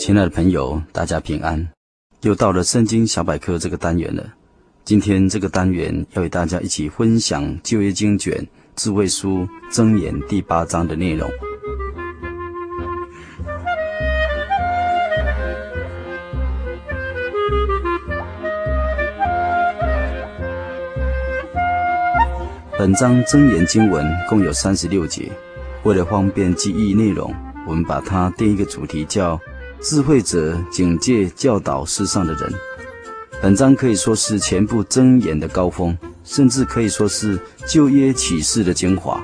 亲爱的朋友，大家平安！又到了圣经小百科这个单元了。今天这个单元要与大家一起分享旧约经卷智慧书箴言第八章的内容。本章箴言经文共有三十六节，为了方便记忆内容，我们把它定一个主题叫。智慧者警戒教导世上的人，本章可以说是全部箴言的高峰，甚至可以说是旧约启示的精华，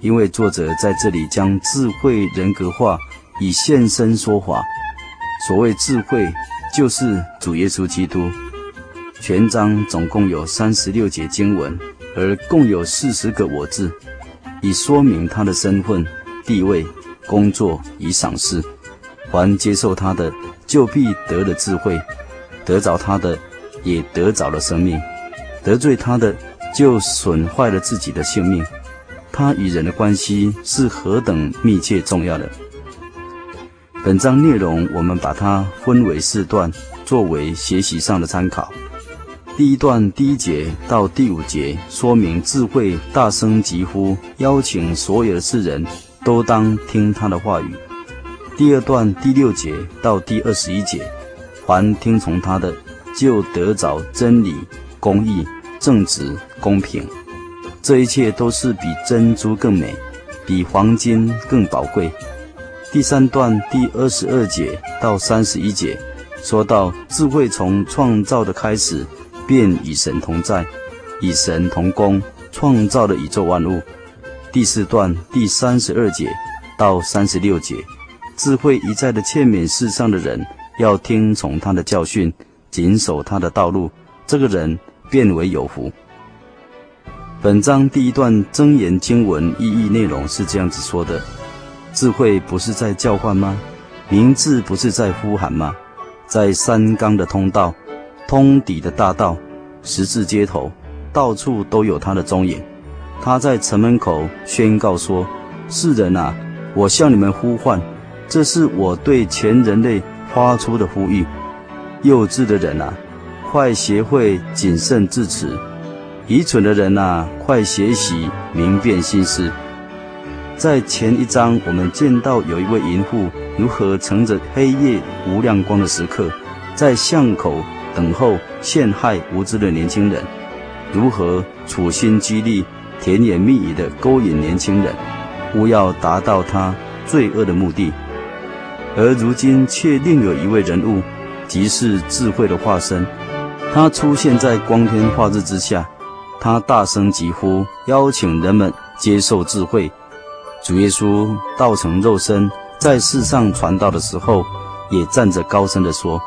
因为作者在这里将智慧人格化，以现身说法。所谓智慧，就是主耶稣基督。全章总共有三十六节经文，而共有四十个我字，以说明他的身份、地位、工作与赏赐。凡接受他的，就必得了智慧；得着他的，也得着了生命；得罪他的，就损坏了自己的性命。他与人的关系是何等密切重要的。本章内容，我们把它分为四段，作为学习上的参考。第一段第一节到第五节，说明智慧大声疾呼，邀请所有的世人都当听他的话语。第二段第六节到第二十一节，凡听从他的，就得着真理、公义、正直、公平。这一切都是比珍珠更美，比黄金更宝贵。第三段第二十二节到三十一节，说到智慧从创造的开始，便与神同在，与神同工，创造了宇宙万物。第四段第三十二节到三十六节。智慧一再的劝勉世上的人，要听从他的教训，谨守他的道路，这个人便为有福。本章第一段真言经文意义内容是这样子说的：智慧不是在叫唤吗？明智不是在呼喊吗？在山冈的通道、通底的大道、十字街头，到处都有他的踪影。他在城门口宣告说：“世人啊，我向你们呼唤。”这是我对全人类发出的呼吁：幼稚的人啊，快学会谨慎自持；愚蠢的人啊，快学习明辨心思。在前一章，我们见到有一位淫妇如何乘着黑夜无亮光的时刻，在巷口等候陷害无知的年轻人；如何处心积虑、甜言蜜语地勾引年轻人，务要达到他罪恶的目的。而如今却另有一位人物，即是智慧的化身，他出现在光天化日之下，他大声疾呼，邀请人们接受智慧。主耶稣道成肉身，在世上传道的时候，也站着高声地说：“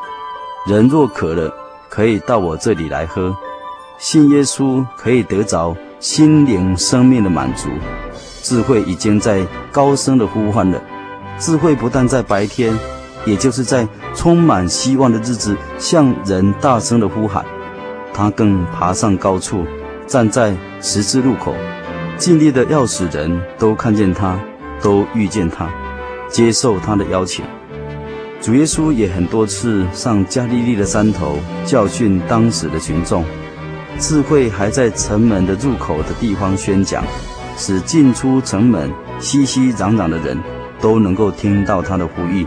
人若渴了，可以到我这里来喝。信耶稣可以得着心灵生命的满足。”智慧已经在高声的呼唤了。智慧不但在白天，也就是在充满希望的日子，向人大声的呼喊；他更爬上高处，站在十字路口，尽力的要使人都看见他，都遇见他，接受他的邀请。主耶稣也很多次上加利利的山头教训当时的群众，智慧还在城门的入口的地方宣讲，使进出城门熙熙攘攘的人。都能够听到他的呼吁，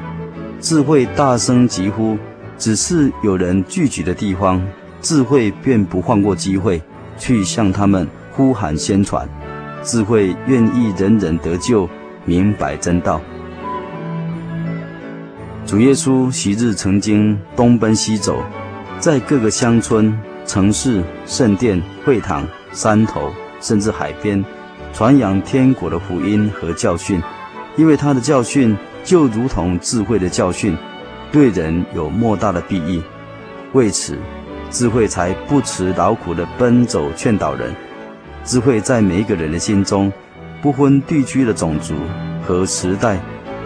智慧大声疾呼，只是有人聚集的地方，智慧便不放过机会，去向他们呼喊宣传。智慧愿意人人得救，明白真道。主耶稣昔日曾经东奔西走，在各个乡村城市、圣殿、会堂、山头，甚至海边，传扬天国的福音和教训，因为他的教训就如同智慧的教训，对人有莫大的裨益。为此，智慧才不辞劳苦地奔走劝导人。智慧在每一个人的心中，不分地区的种族和时代，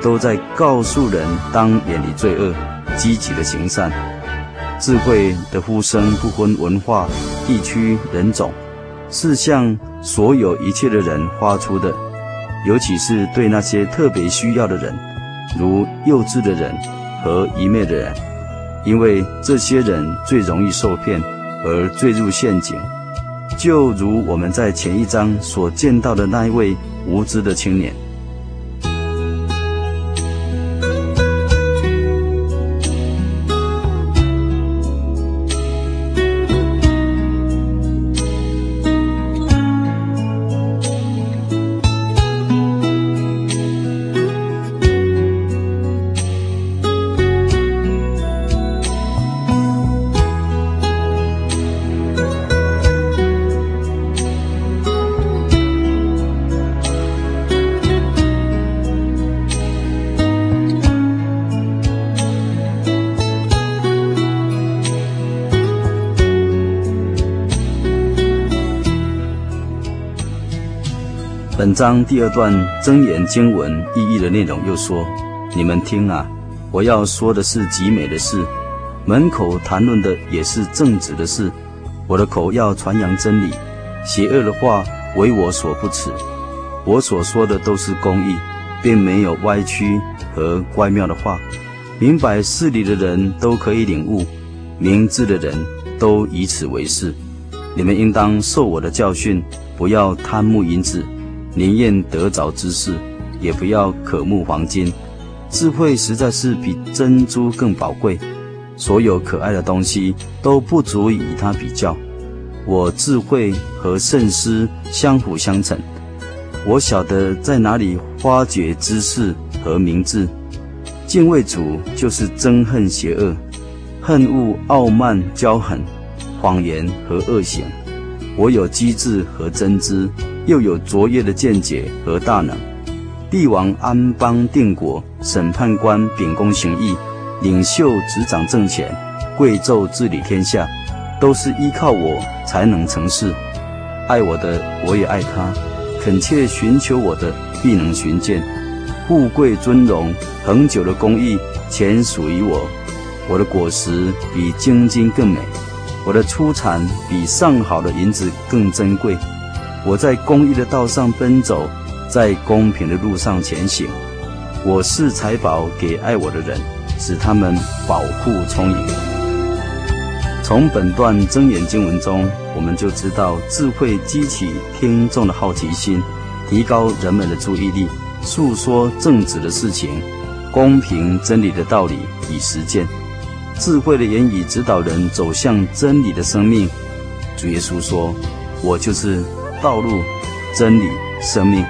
都在告诉人当远离罪恶，积极的行善。智慧的呼声不分文化、地区、人种，是向所有一切的人发出的，尤其是对那些特别需要的人，如幼稚的人和愚昧的人，因为这些人最容易受骗而坠入陷阱。就如我们在前一章所见到的那一位无知的青年。章第二段真言经文意义的内容又说：“你们听啊，我要说的是极美的事，门口谈论的也是正直的事。我的口要传扬真理，邪恶的话为我所不齿。我所说的都是公义，并没有歪曲和乖谬的话。明白事理的人都可以领悟，明智的人都以此为是。你们应当受我的教训，不要贪慕银子。”宁愿得着知识，也不要渴慕黄金。智慧实在是比珍珠更宝贵，所有可爱的东西都不足以与它比较。我智慧和慎思相辅相成，我晓得在哪里发掘知识和明智。敬畏主就是憎恨邪恶，恨恶傲慢骄横、谎言和恶行。我有机智和真知。又有卓越的见解和大能，帝王安邦定国，审判官秉公行义，领袖执掌政权，贵胄治理天下，都是依靠我才能成事。爱我的，我也爱他；恳切寻求我的，必能寻见。富贵尊荣、恒久的公义，全属于我。我的果实比精金更美，我的出产比上好的银子更珍贵。我在公益的道上奔走，在公平的路上前行。我是财宝给爱我的人，使他们保护充盈。从本段真言经文中，我们就知道智慧激起听众的好奇心，提高人们的注意力，诉说正直的事情，公平真理的道理与实践。智慧的言语指导人走向真理的生命。主耶稣说：“我就是。”道路、真理、生命，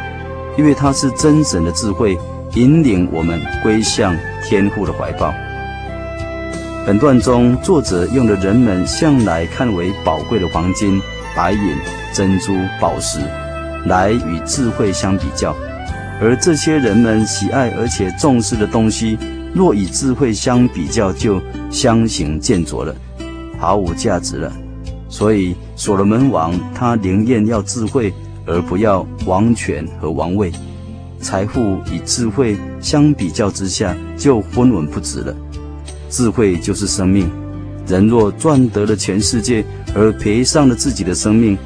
因为它是真神的智慧，引领我们归向天父的怀抱。本段中，作者用了人们向来看为宝贵的黄金、白银、珍珠、宝石，来与智慧相比较，而这些人们喜爱而且重视的东西，若与智慧相比较，就相形见拙了，毫无价值了。所以，所罗门王他宁愿要智慧，而不要王权和王位。财富与智慧相比较之下，就分文不值了。智慧就是生命。人若赚得了全世界，而赔上了自己的生命，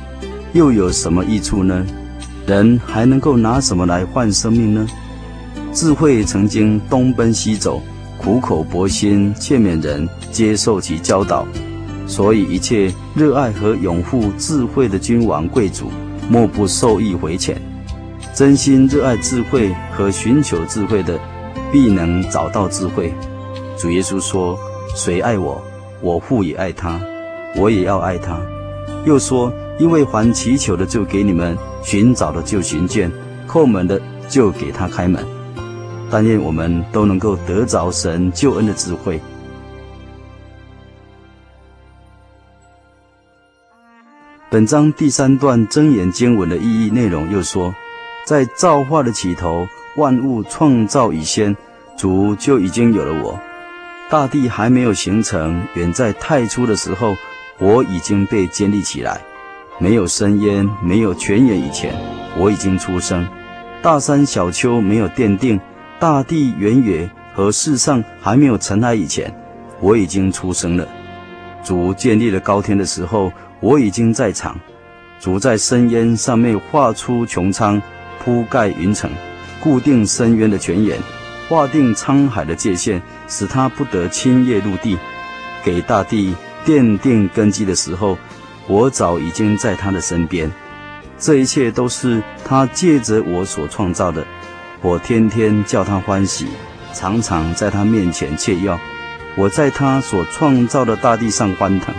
又有什么益处呢？人还能够拿什么来换生命呢？智慧曾经东奔西走，苦口婆心劝勉人接受其教导。所以，一切热爱和拥护智慧的君王贵族，莫不受益匪浅。真心热爱智慧和寻求智慧的，必能找到智慧。主耶稣说：“谁爱我，我父也爱他，我也要爱他。”又说：“因为凡祈求的，就给你们；寻找的，就寻见；叩门的，就给他开门。”但愿我们都能够得着神救恩的智慧。本章第三段真言经文的意义内容又说，在造化的起头，万物创造以先，主就已经有了我。大地还没有形成，远在太初的时候，我已经被建立起来。没有深渊，没有泉源以前，我已经出生。大山小丘没有奠定，大地原野和世上还没有尘埃以前，我已经出生了。主建立了高天的时候，我已经在场，主在深渊上面画出穹苍，铺盖云层，固定深渊的泉眼，划定沧海的界限，使它不得侵越陆地。给大地奠定根基的时候，我早已经在他的身边。这一切都是他借着我所创造的，我天天叫他欢喜，常常在他面前切药。我在他所创造的大地上欢腾，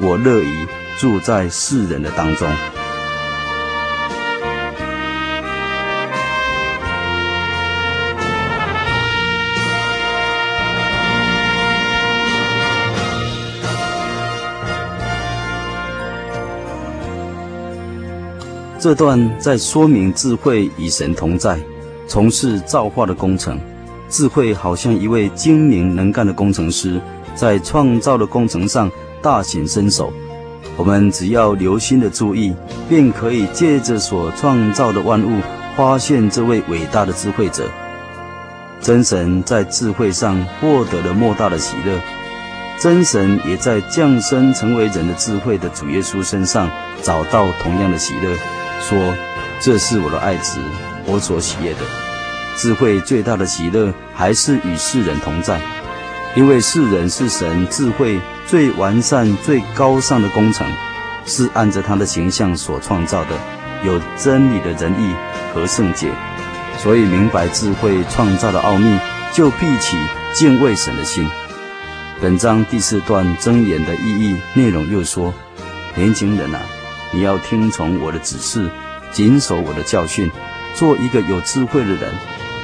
我乐意。住在世人的当中。这段在说明智慧与神同在，从事造化的工程。智慧好像一位精明能干的工程师，在创造的工程上大显身手。我们只要留心的注意，便可以借着所创造的万物，发现这位伟大的智慧者。真神在智慧上获得了莫大的喜乐，真神也在降生成为人的智慧的主耶稣身上找到同样的喜乐，说：“这是我的爱子，我所喜悦的。”智慧最大的喜乐还是与世人同在。因为世人是神智慧最完善、最高尚的工程，是按着他的形象所创造的，有真理的仁义和圣洁，所以明白智慧创造的奥秘，就必起敬畏神的心。本章第四段箴言的意义内容又说：年轻人啊，你要听从我的指示，谨守我的教训，做一个有智慧的人，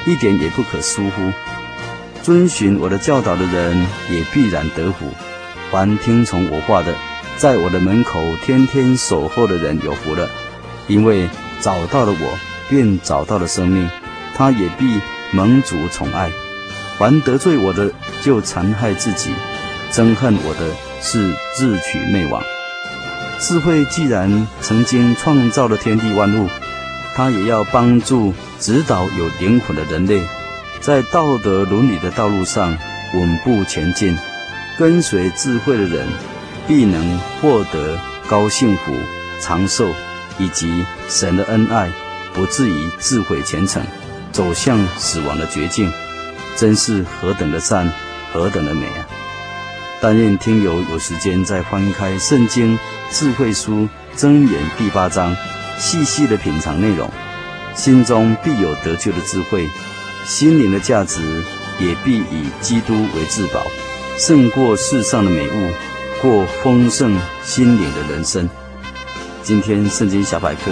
一点也不可疏忽。遵循我的教导的人也必然得福。凡听从我话的，在我的门口天天守候的人有福了，因为找到了我，便找到了生命，他也必蒙主宠爱。凡得罪我的，就残害自己；憎恨我的，是自取灭亡。智慧既然曾经创造了天地万物，他也要帮助指导有灵魂的人类。在道德伦理的道路上稳步前进，跟随智慧的人，必能获得高幸福、长寿以及神的恩爱，不至于自毁前程，走向死亡的绝境。真是何等的善，何等的美啊！但愿听友有时间再翻开《圣经智慧书》箴言第八章，细细的品尝内容，心中必有得救的智慧。心灵的价值也必以基督为至宝，胜过世上的美物，过丰盛心灵的人生。今天圣经小百科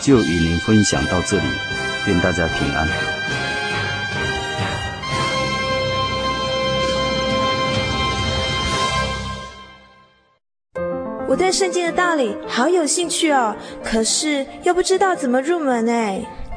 就与您分享到这里，愿大家平安。我对圣经的道理好有兴趣哦，可是又不知道怎么入门哎。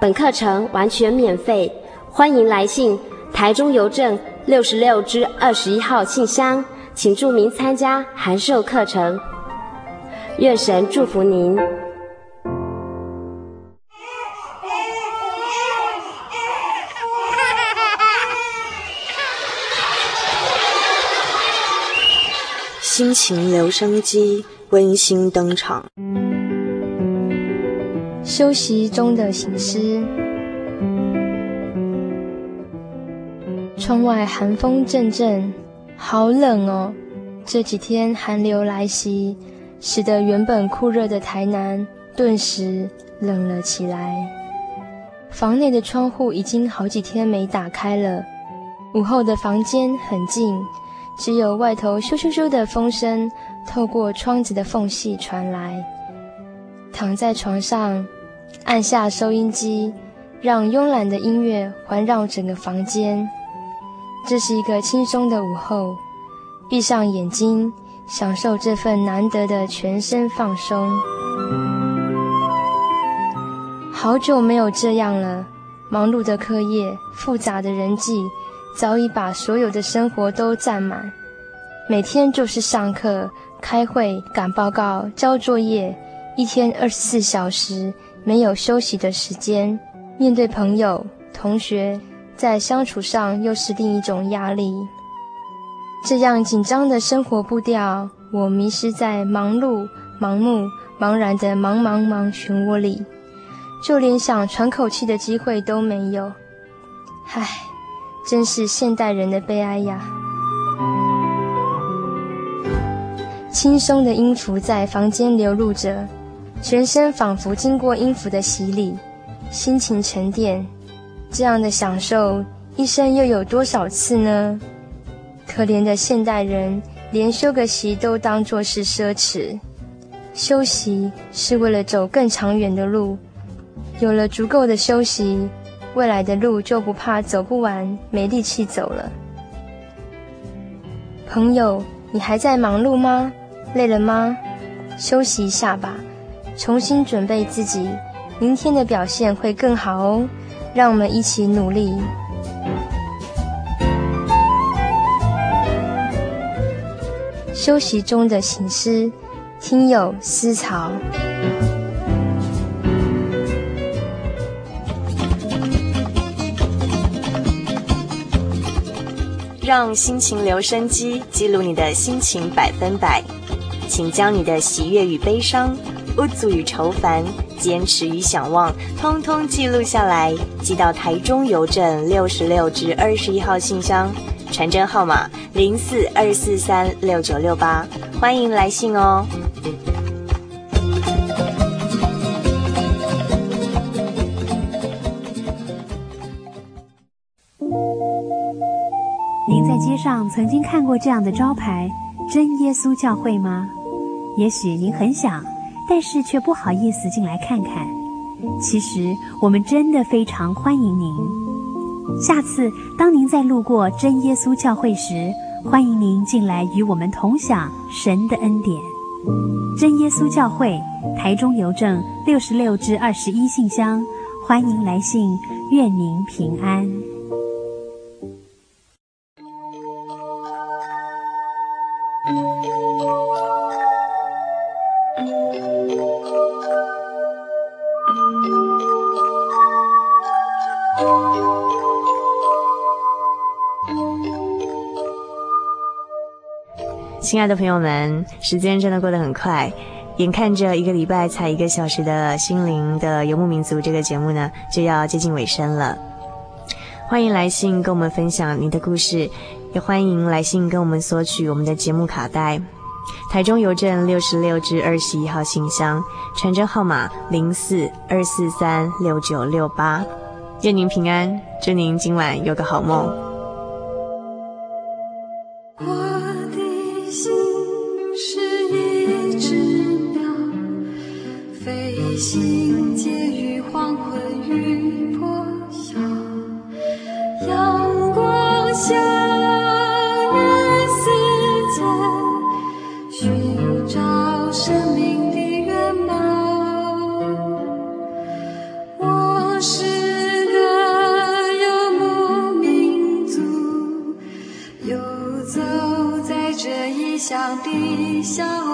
本课程完全免费，欢迎来信台中邮政六十六支二十一号信箱，请注明参加函授课程。愿神祝福您。心情留声机温馨登场。休息中的省思。窗外寒风阵阵，好冷哦！这几天寒流来袭，使得原本酷热的台南顿时冷了起来。房内的窗户已经好几天没打开了。午后的房间很静，只有外头咻咻咻的风声透过窗子的缝隙传来。躺在床上，按下收音机，让慵懒的音乐环绕整个房间。这是一个轻松的午后，闭上眼睛，享受这份难得的全身放松。好久没有这样了，忙碌的课业，复杂的人际，早已把所有的生活都占满。每天就是上课、开会、赶报告、交作业，一天二十四小时，没有休息的时间。面对朋友、同学。在相处上又是另一种压力。这样紧张的生活步调，我迷失在忙碌、盲目、茫然的茫茫茫漩涡里，就连想喘口气的机会都没有。唉，真是现代人的悲哀呀！轻松的音符在房间流露着，全身仿佛经过音符的洗礼，心情沉淀。这样的享受，一生又有多少次呢？可怜的现代人，连休个息都当作是奢侈。休息是为了走更长远的路，有了足够的休息，未来的路就不怕走不完，没力气走了。朋友，你还在忙碌吗？累了吗？休息一下吧，重新准备自己，明天的表现会更好哦。让我们一起努力。休息中的省思，听友思潮。让心情留声机，记录你的心情百分百。请将你的喜悦与悲伤，无助与愁烦。坚持与想望，通通记录下来，寄到台中邮政六十六至二十一号信箱，传真号码零四二四三六九六八，欢迎来信哦。您在街上曾经看过这样的招牌“真耶稣教会”吗？也许您很想。但是却不好意思进来看看。其实我们真的非常欢迎您。下次当您再路过真耶稣教会时，欢迎您进来与我们同享神的恩典。真耶稣教会，台中邮政六十六至二十一信箱，欢迎来信，愿您平安。亲爱的朋友们，时间真的过得很快，眼看着一个礼拜才一个小时的心灵的游牧民族这个节目呢，就要接近尾声了。欢迎来信跟我们分享您的故事，也欢迎来信跟我们索取我们的节目卡带。台中邮政六十六至二十一号信箱，传真号码零四二四三六九六八。愿您平安，祝您今晚有个好梦。的笑